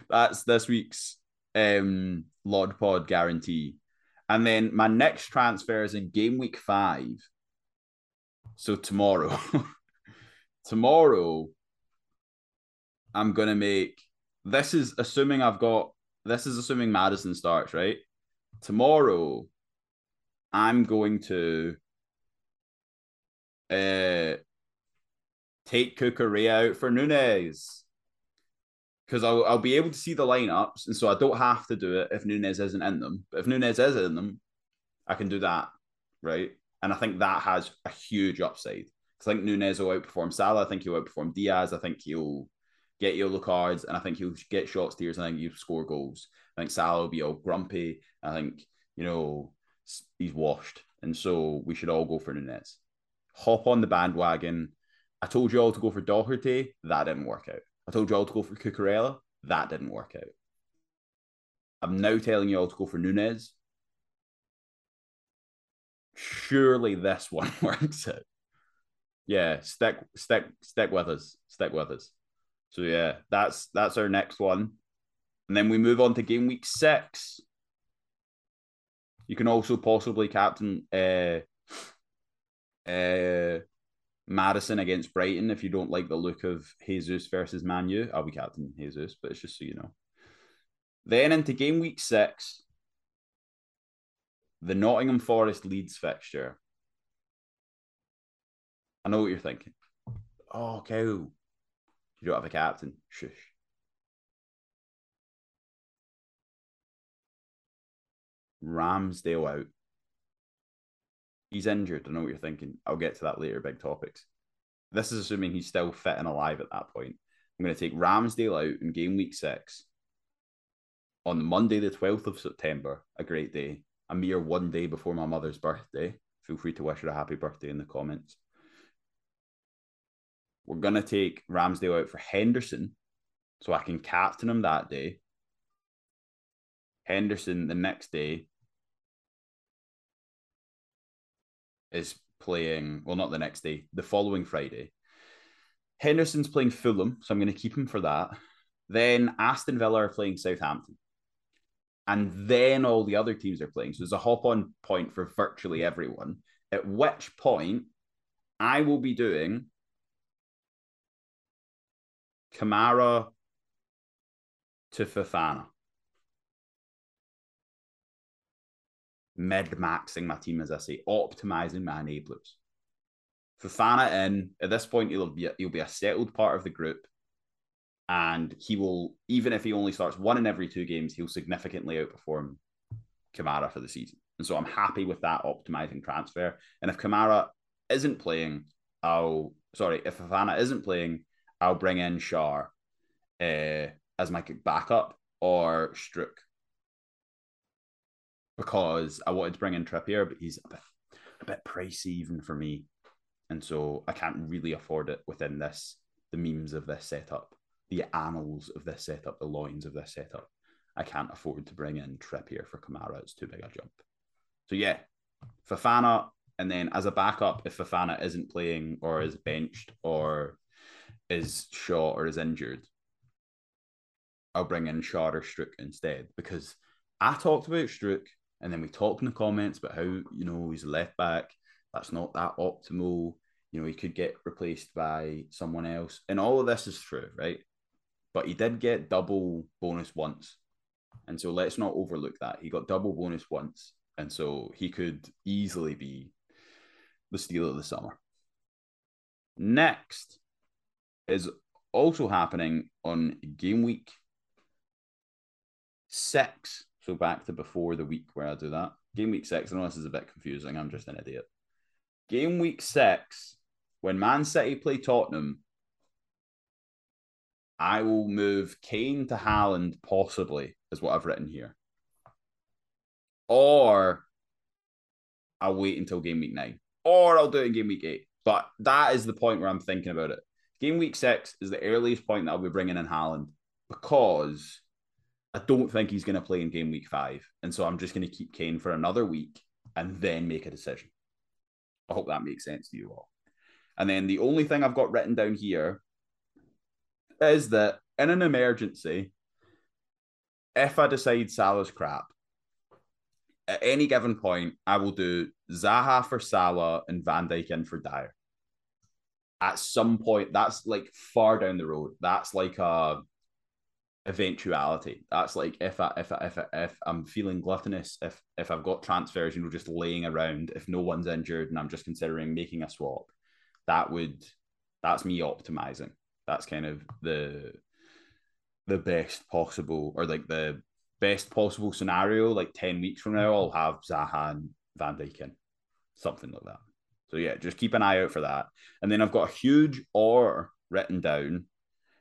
that's this week's um Lord Pod guarantee. And then my next transfer is in game week five. So tomorrow, tomorrow, I'm gonna make. This is assuming I've got. This is assuming Maddison starts right. Tomorrow, I'm going to uh, take Cucurella out for Nunez because I'll, I'll be able to see the lineups, and so I don't have to do it if Nunez isn't in them. But if Nunez is in them, I can do that, right? And I think that has a huge upside. I think Nunez will outperform Salah. I think he'll outperform Diaz. I think he'll get yellow cards, and I think he'll get shot steers. I think he'll score goals. I think Salah will be all grumpy. I think you know he's washed, and so we should all go for Nunez. Hop on the bandwagon. I told you all to go for Doherty. That didn't work out. I told you all to go for Cucurella. That didn't work out. I'm now telling you all to go for Nunez. Surely this one works out. Yeah, stick, stick, stick with us. Stick with us. So yeah, that's that's our next one, and then we move on to game week six. You can also possibly captain uh, uh, Maddison against Brighton if you don't like the look of Jesus versus Manu. I'll be captain Jesus, but it's just so you know. Then into game week six, the Nottingham Forest Leeds fixture. I know what you're thinking. Oh, cow. You don't have a captain. Shush. Ramsdale out. He's injured. I know what you're thinking. I'll get to that later, big topics. This is assuming he's still fit and alive at that point. I'm going to take Ramsdale out in game week six on Monday, the 12th of September, a great day, a mere one day before my mother's birthday. Feel free to wish her a happy birthday in the comments. We're going to take Ramsdale out for Henderson so I can captain him that day. Henderson the next day is playing, well, not the next day, the following Friday. Henderson's playing Fulham, so I'm going to keep him for that. Then Aston Villa are playing Southampton. And then all the other teams are playing. So there's a hop on point for virtually everyone. At which point, I will be doing Kamara to Fofana. Mid maxing my team, as I say, optimizing my enablers. Fofana in at this point, he'll be a, he'll be a settled part of the group, and he will even if he only starts one in every two games, he'll significantly outperform Kamara for the season. And so I'm happy with that optimizing transfer. And if Kamara isn't playing, I'll sorry, if Fofana isn't playing, I'll bring in Schär uh, as my backup or Struijk because I wanted to bring in Trippier, but he's a bit, a bit pricey even for me, and so I can't really afford it within this the memes of this setup, the annals of this setup, the loins of this setup. I can't afford to bring in Trippier for Kamara. It's too big a jump. So yeah, Fofana, and then as a backup, if Fofana isn't playing or is benched or is shot or is injured, I'll bring in Schär or instead because I talked about Struijk and then we talked in the comments about how, you know, he's left back. That's not that optimal. You know, he could get replaced by someone else. And all of this is true, right? But he did get double bonus once. And so let's not overlook that. He got double bonus once. And so he could easily be the steal of the summer. Next is also happening on game week six. So back to before the week where I do that. Game week six. I know this is a bit confusing. I'm just an idiot. Game week six, when Man City play Tottenham, I will move Kane to Haaland, possibly, is what I've written here. Or I'll wait until game week nine. Or I'll do it in game week eight. But that is the point where I'm thinking about it. Game week six is the earliest point that I'll be bringing in Haaland because I don't think he's going to play in game week five. And so I'm just going to keep Kane for another week and then make a decision. I hope that makes sense to you all. And then the only thing I've got written down here is that in an emergency, if I decide Salah's crap, at any given point, I will do Zaha for Salah and Van Dijk in for Dier. At some point, that's like far down the road. That's like a eventuality. That's like if I if I, if I, if I'm feeling gluttonous, if if I've got transfers, you know, just laying around, if no one's injured and I'm just considering making a swap, that would that's me optimizing. That's kind of the the best possible or like the best possible scenario. Like ten weeks from now, I'll have Zaha and Van Dijk in, something like that. So yeah, just keep an eye out for that. And then I've got a huge or written down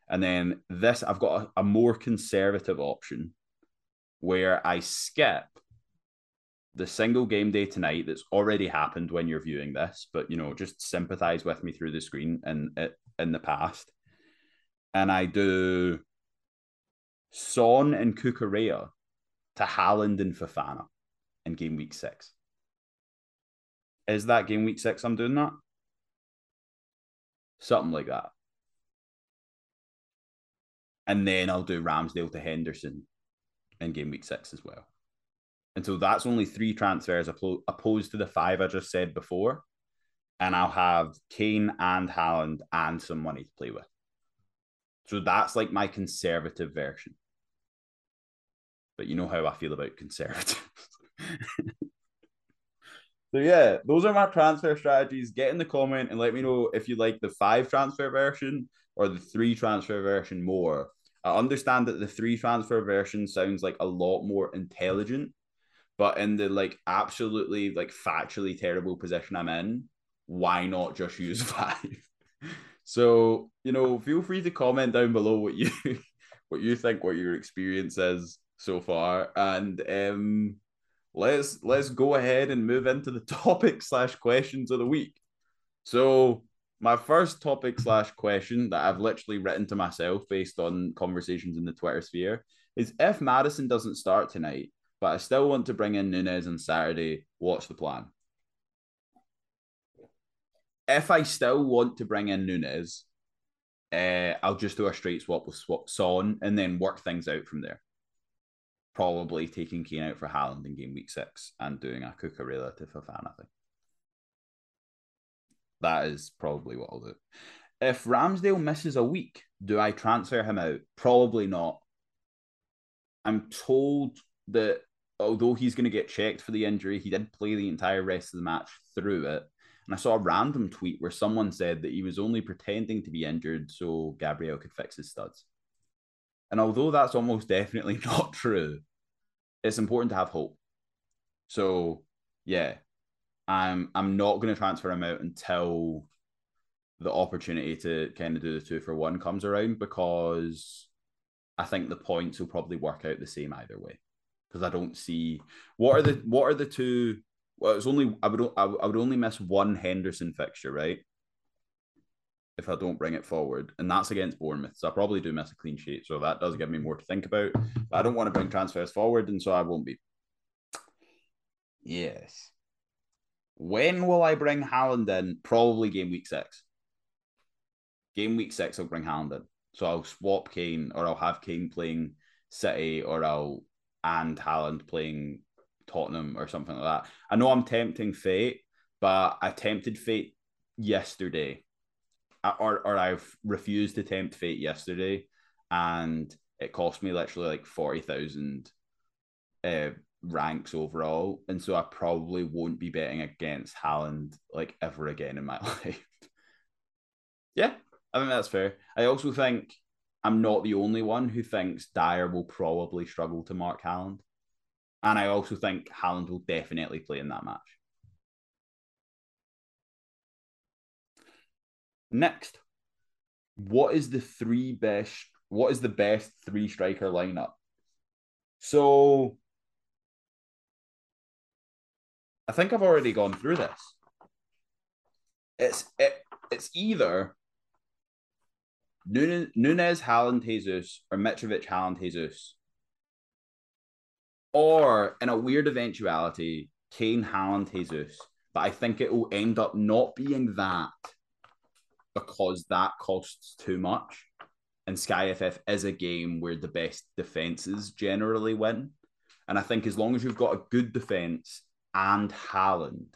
and then this, I've got a, a more conservative option where I skip the single game day tonight that's already happened when you're viewing this, but you know, just sympathize with me through the screen and in, in the past. And I do Son and Cucurella to Haaland and Fofana in game week six. Is that game week six I'm doing that? Something like that and then I'll do Ramsdale to Henderson in game week six as well. And so that's only three transfers opposed to the five I just said before. And I'll have Kane and Haaland and some money to play with. So that's like my conservative version. But you know how I feel about conservative. so yeah, those are my transfer strategies. Get in the comment and let me know if you like the five transfer version or the three transfer version more I understand that the three transfer version sounds like a lot more intelligent, But in the like absolutely like factually terrible position I'm in, why not just use five? so, you know, feel free to comment down below what you what you think, what your experience is so far. And um let's let's go ahead and move into the topic slash questions of the week. So my first topic slash question that I've literally written to myself based on conversations in the Twitter sphere is if Maddison doesn't start tonight, but I still want to bring in Nunez on Saturday, what's the plan? If I still want to bring in Nunez, uh, I'll just do a straight swap with Son and then work things out from there. Probably taking Kane out for Haaland in game week six and doing a Cucurella to Fofana thing. That is probably what I'll do. If Ramsdale misses a week, do I transfer him out? Probably not. I'm told that although he's going to get checked for the injury, he did play the entire rest of the match through it. And I saw a random tweet where someone said that he was only pretending to be injured so Gabriel could fix his studs. And although that's almost definitely not true, it's important to have hope. So, yeah, I'm I'm not going to transfer him out until the opportunity to kind of do the two for one comes around because I think the points will probably work out the same either way. Because I don't see what are the what are the two. Well, it's only I would I would only miss one Henderson fixture, right? If I don't bring it forward, and that's against Bournemouth, so I probably do miss a clean sheet. So that does give me more to think about. But I don't want to bring transfers forward, and so I won't be. Yes. When will I bring Haaland in? Probably game week six. Game week six, I'll bring Haaland in. So I'll swap Kane, or I'll have Kane playing City, or I'll and Haaland playing Tottenham or something like that. I know I'm tempting fate, but I tempted fate yesterday, or or I've refused to tempt fate yesterday, and it cost me literally like forty thousand uh, ranks overall, and so I probably won't be betting against Haaland like ever again in my life. yeah, I think that's fair. I also think I'm not the only one who thinks Dier will probably struggle to mark Haaland, and I also think Haaland will definitely play in that match. Next, what is the three best? What is the best three striker lineup? So I think I've already gone through this. It's it, it's either Nunez, Nunez Haaland, Jesus, or Mitrovic, Haaland, Jesus. Or in a weird eventuality, Kane, Haaland, Jesus. But I think it will end up not being that because that costs too much. And Sky FF is a game where the best defenses generally win. And I think as long as you've got a good defense and Haaland.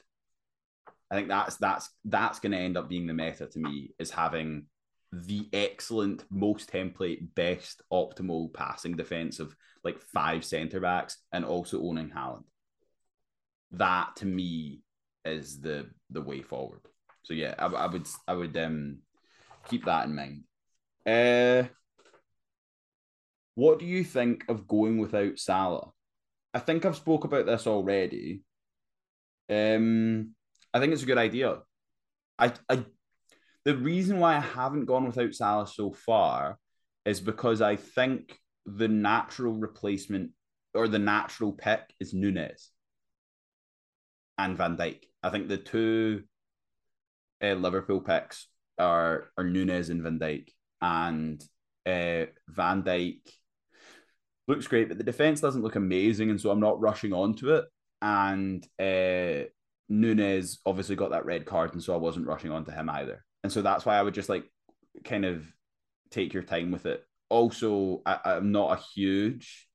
I think that's that's that's going to end up being the meta to me is having the excellent, most template, best optimal passing defense of like five centre backs and also owning Haaland. That to me is the the way forward. So yeah, I, I would I would um keep that in mind. Uh, what do you think of going without Salah? I think I've spoke about this already, um, I think it's a good idea. I, I, the reason why I haven't gone without Salah so far is because I think the natural replacement or the natural pick is Nunez and Van Dijk. I think the two uh, Liverpool picks are are Nunez and Van Dijk, and uh, Van Dijk looks great, but the defense doesn't look amazing, and so I'm not rushing onto it and uh, Nunez obviously got that red card, and so I wasn't rushing onto him either. And so that's why I would just like kind of take your time with it. Also, I, I'm not a huge.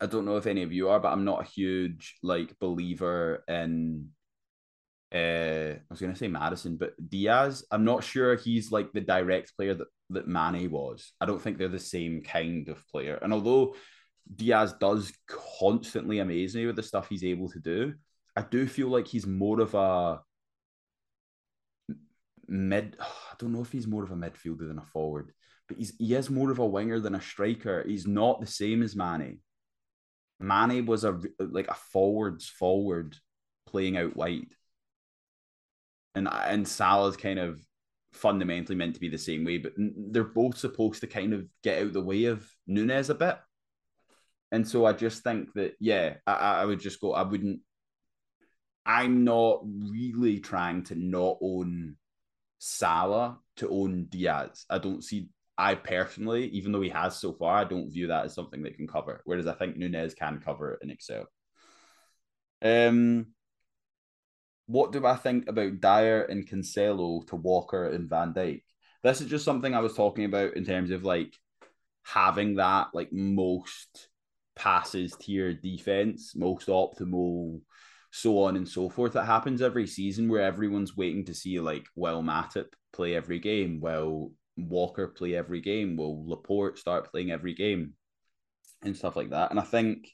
I don't know if any of you are, but I'm not a huge like believer in. Uh, I was gonna say Maddison, but Diaz. I'm not sure he's like the direct player that that Mane was. I don't think they're the same kind of player. And although Diaz does constantly amaze me with the stuff he's able to do. I do feel like he's more of a mid. I don't know if he's more of a midfielder than a forward, but he's he is more of a winger than a striker. He's not the same as Mane. Mane was a like a forwards forward playing out wide, and and Salah's kind of fundamentally meant to be the same way, but they're both supposed to kind of get out the way of Nunez a bit. And so I just think that yeah, I, I would just go. I wouldn't. I'm not really trying to not own Salah to own Diaz. I don't see I personally, even though he has so far, I don't view that as something that can cover. Whereas I think Nunez can cover it in Excel. Um, what do I think about Dier and Cancelo to Walker and Van Dijk? This is just something I was talking about in terms of like having that like most passes tier defense, most optimal, so on and so forth. That happens every season where everyone's waiting to see like Will Matip play every game. Well, Walker play every game? Will Laporte start playing every game? And stuff like that. And I think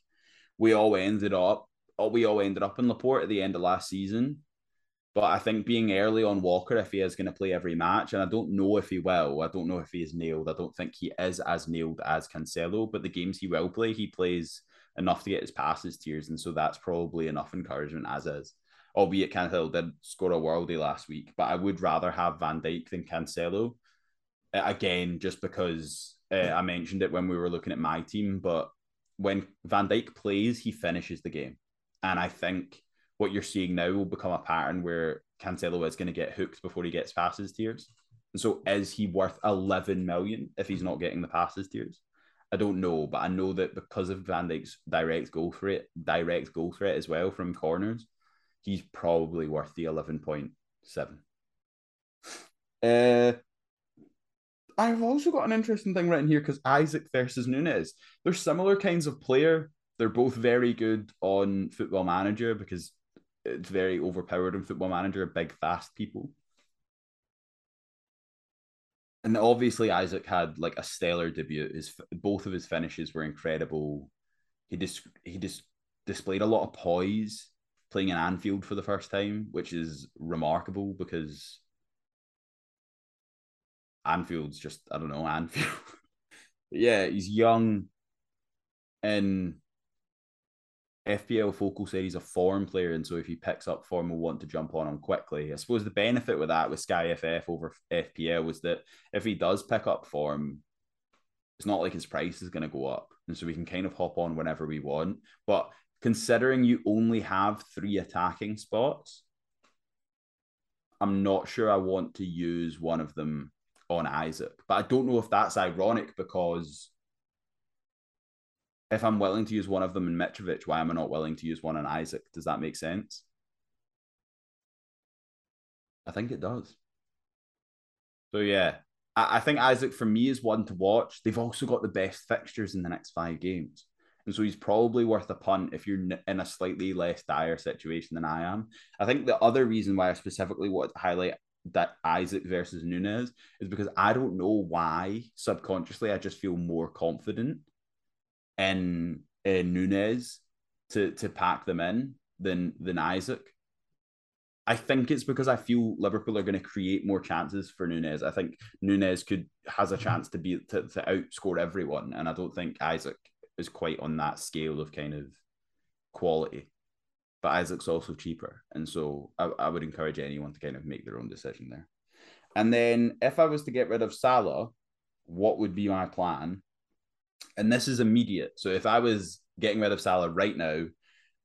we all ended up, we all ended up in Laporte at the end of last season. But I think being early on Walker, if he is going to play every match, and I don't know if he will, I don't know if he is nailed. I don't think he is as nailed as Cancelo, but the games he will play, he plays enough to get his passes tiers. And so that's probably enough encouragement as is. Albeit Cancelo did score a worldie last week, but I would rather have Van Dijk than Cancelo again, just because uh, I mentioned it when we were looking at my team, but when Van Dijk plays, he finishes the game. And I think what you're seeing now will become a pattern where Cancelo is going to get hooked before he gets passes tiers. And so is he worth 11 million if he's not getting the passes tiers? I don't know, but I know that because of Van Dijk's direct goal threat, direct goal threat as well from corners, he's probably worth the 11.7. Uh, I've also got an interesting thing written here because Isak versus Nunez. They're similar kinds of player. They're both very good on Football Manager because it's very overpowered in Football Manager. Big, fast people. And obviously, Isak had like a stellar debut. His both of his finishes were incredible. He just he just displayed a lot of poise playing in Anfield for the first time, which is remarkable because Anfield's just I don't know Anfield. yeah, he's young, and FPL Focal said he's a form player, and so if he picks up form, we'll want to jump on him quickly. I suppose the benefit with that with Sky FF over FPL was that if he does pick up form, it's not like his price is going to go up, and so we can kind of hop on whenever we want. But considering you only have three attacking spots, I'm not sure I want to use one of them on Isak. But I don't know if that's ironic because if I'm willing to use one of them in Mitrovic, why am I not willing to use one in Isak? Does that make sense? I think it does. So yeah, I, I think Isak for me is one to watch. They've also got the best fixtures in the next five games. And so he's probably worth a punt if you're in a slightly less dire situation than I am. I think the other reason why I specifically want to highlight that Isak versus Nunez is because I don't know why subconsciously I just feel more confident in, in Nunez to to pack them in than than Isak. I think it's because I feel Liverpool are going to create more chances for Nunez. I think Nunez could has a chance to be to, to outscore everyone, and I don't think Isak is quite on that scale of kind of quality but Isak's also cheaper. And so I, I would encourage anyone to kind of make their own decision there. And then if I was to get rid of Salah, what would be my plan? And this is immediate. So if I was getting rid of Salah right now,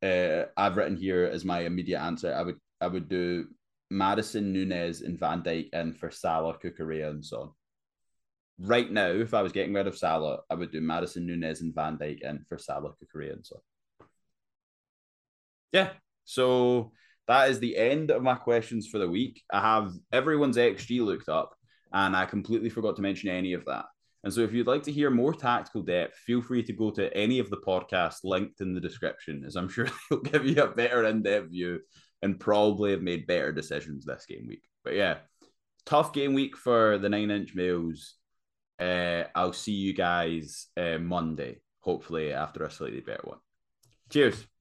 uh, I've written here as my immediate answer. I would I would do Maddison, Nunez, and Van Dijk and for Salah, Cucurella, and Son. Right now, if I was getting rid of Salah, I would do Maddison, Nunez, and Van Dijk and for Salah, Cucurella, and Son yeah, so that is the end of my questions for the week. I have everyone's XG looked up, and I completely forgot to mention any of that. And so, if you'd like to hear more tactical depth, feel free to go to any of the podcasts linked in the description, as I'm sure they'll give you a better in depth view and probably have made better decisions this game week. But yeah, tough game week for the nine inch males. Uh, I'll see you guys uh, Monday, hopefully after a slightly better one. Cheers.